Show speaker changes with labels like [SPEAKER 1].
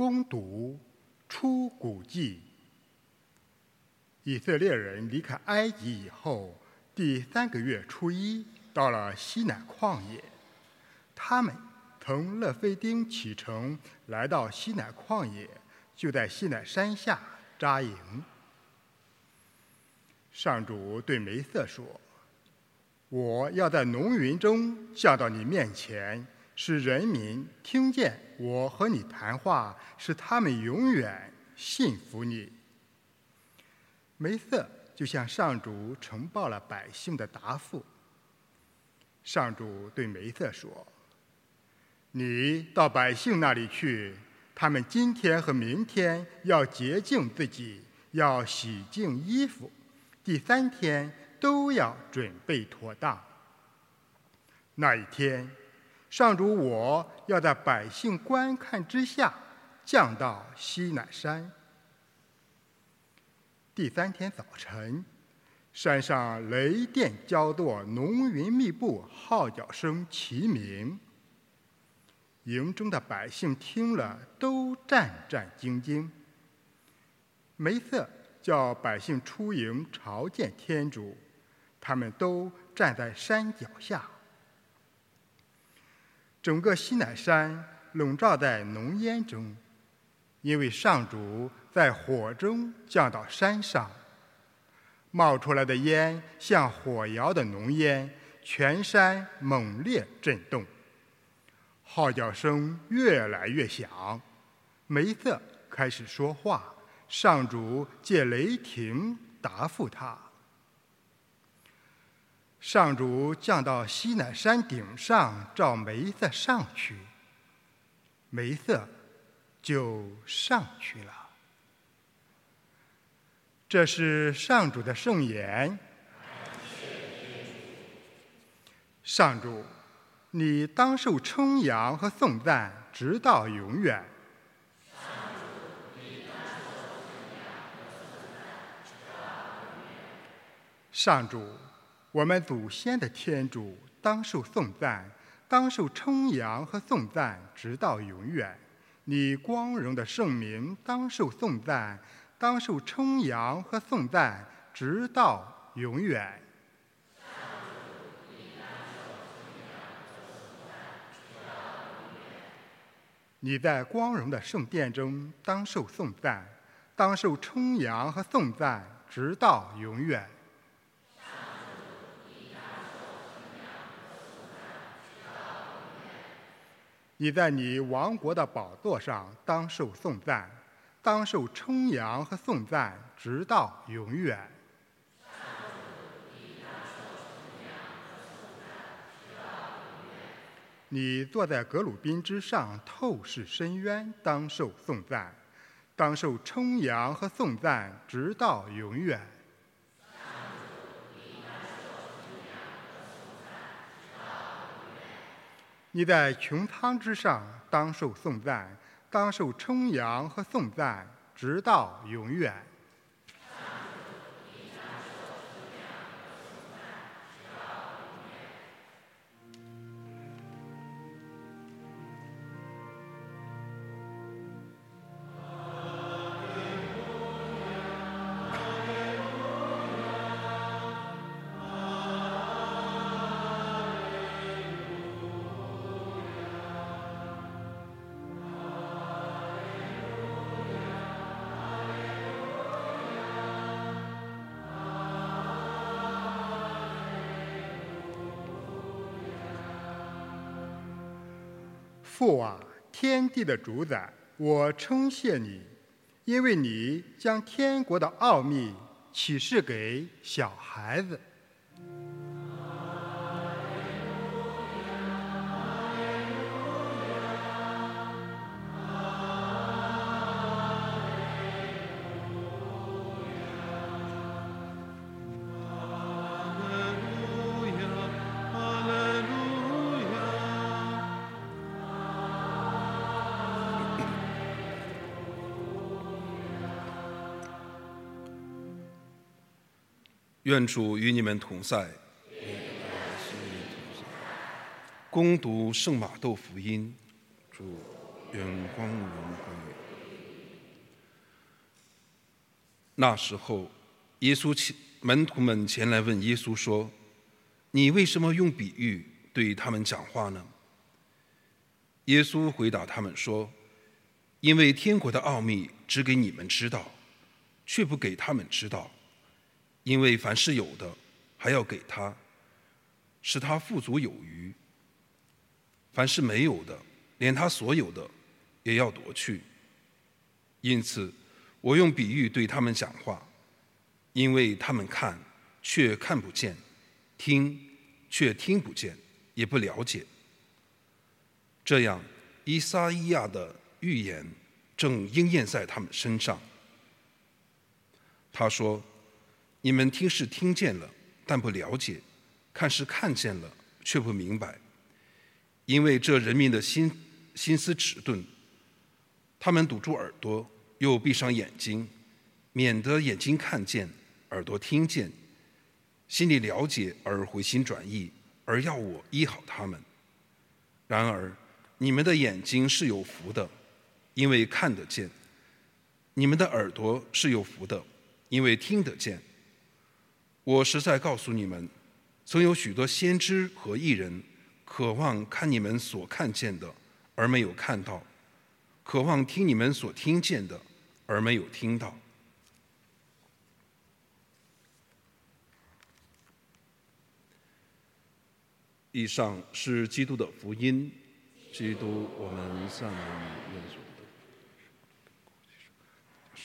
[SPEAKER 1] 攻读出谷记。以色列人离开埃及以后，第三个月初一，到了西乃旷野。他们从勒菲丁启程，来到西乃旷野，就在西乃山下扎营。上主对梅瑟说：“我要在浓云中降到你面前，使人民听见我和你谈话，使他们永远信服你。”梅瑟就向上主呈报了百姓的答复。上主对梅瑟说：“你到百姓那里去，他们今天和明天要洁净自己，要洗净衣服。”第三天都要准备妥当。那一天，上主我要在百姓观看之下降到西乃山。第三天早晨，山上雷电交作，浓云密布，号角声齐鸣。营中的百姓听了，都战战兢兢。梅瑟。叫百姓出营朝见天主，他们都站在山脚下。整个西乃山笼罩在浓烟中，因为上主在火中降到山上，冒出来的烟像火窑的浓烟，全山猛烈震动，号角声越来越响，梅瑟开始说话。上主借雷霆答复他。上主降到西乃山顶上，照梅瑟上去，梅瑟就上去了。这是上主的圣言。上主，你当受称扬和颂赞，直到永远。上主，我们祖先的天主，当受颂赞，当受称扬和颂赞，直到永远。你光荣的圣名，当受颂赞，当受称扬和颂赞，直到永远。你在光荣的圣殿中，当受颂赞，当受称扬和颂赞，直到永远。你在你王国的宝座上当受颂赞，当受称扬和颂赞，直到永远。你坐在格鲁宾之上，透视深渊，当受颂赞，当受称扬和颂赞，直到永远。你在穹苍之上，当受颂赞，当受称扬和颂赞，直到永远。父啊，天地的主宰，我称谢你，因为你将天国的奥秘启示给小孩子。
[SPEAKER 2] 愿主与你们同在。恭读圣马窦福音，主愿光荣归。那时候，耶稣前门徒们前来问耶稣说：“你为什么用比喻对他们讲话呢？”耶稣回答他们说：“因为天国的奥秘只给你们知道，却不给他们知道。因为凡是有的，还要给他，使他富足有余；凡是没有的，连他所有的也要夺去。因此，我用比喻对他们讲话。”因为他们看却看不见，听却听不见，也不了解。这样，伊撒伊亚的预言正应验在他们身上。他说：“你们听是听见了，但不了解；看是看见了，却不明白。因为这人民的心心思迟钝，他们堵住耳朵，又闭上眼睛，免得眼睛看见。”耳朵听见，心里了解而回心转意，而要我医好他们。然而，你们的眼睛是有福的，因为看得见；你们的耳朵是有福的，因为听得见。我实在告诉你们，曾有许多先知和艺人，渴望看你们所看见的，而没有看到；渴望听你们所听见的，而没有听到。以上是基督的福音，基督，我们赞美你，耶稣。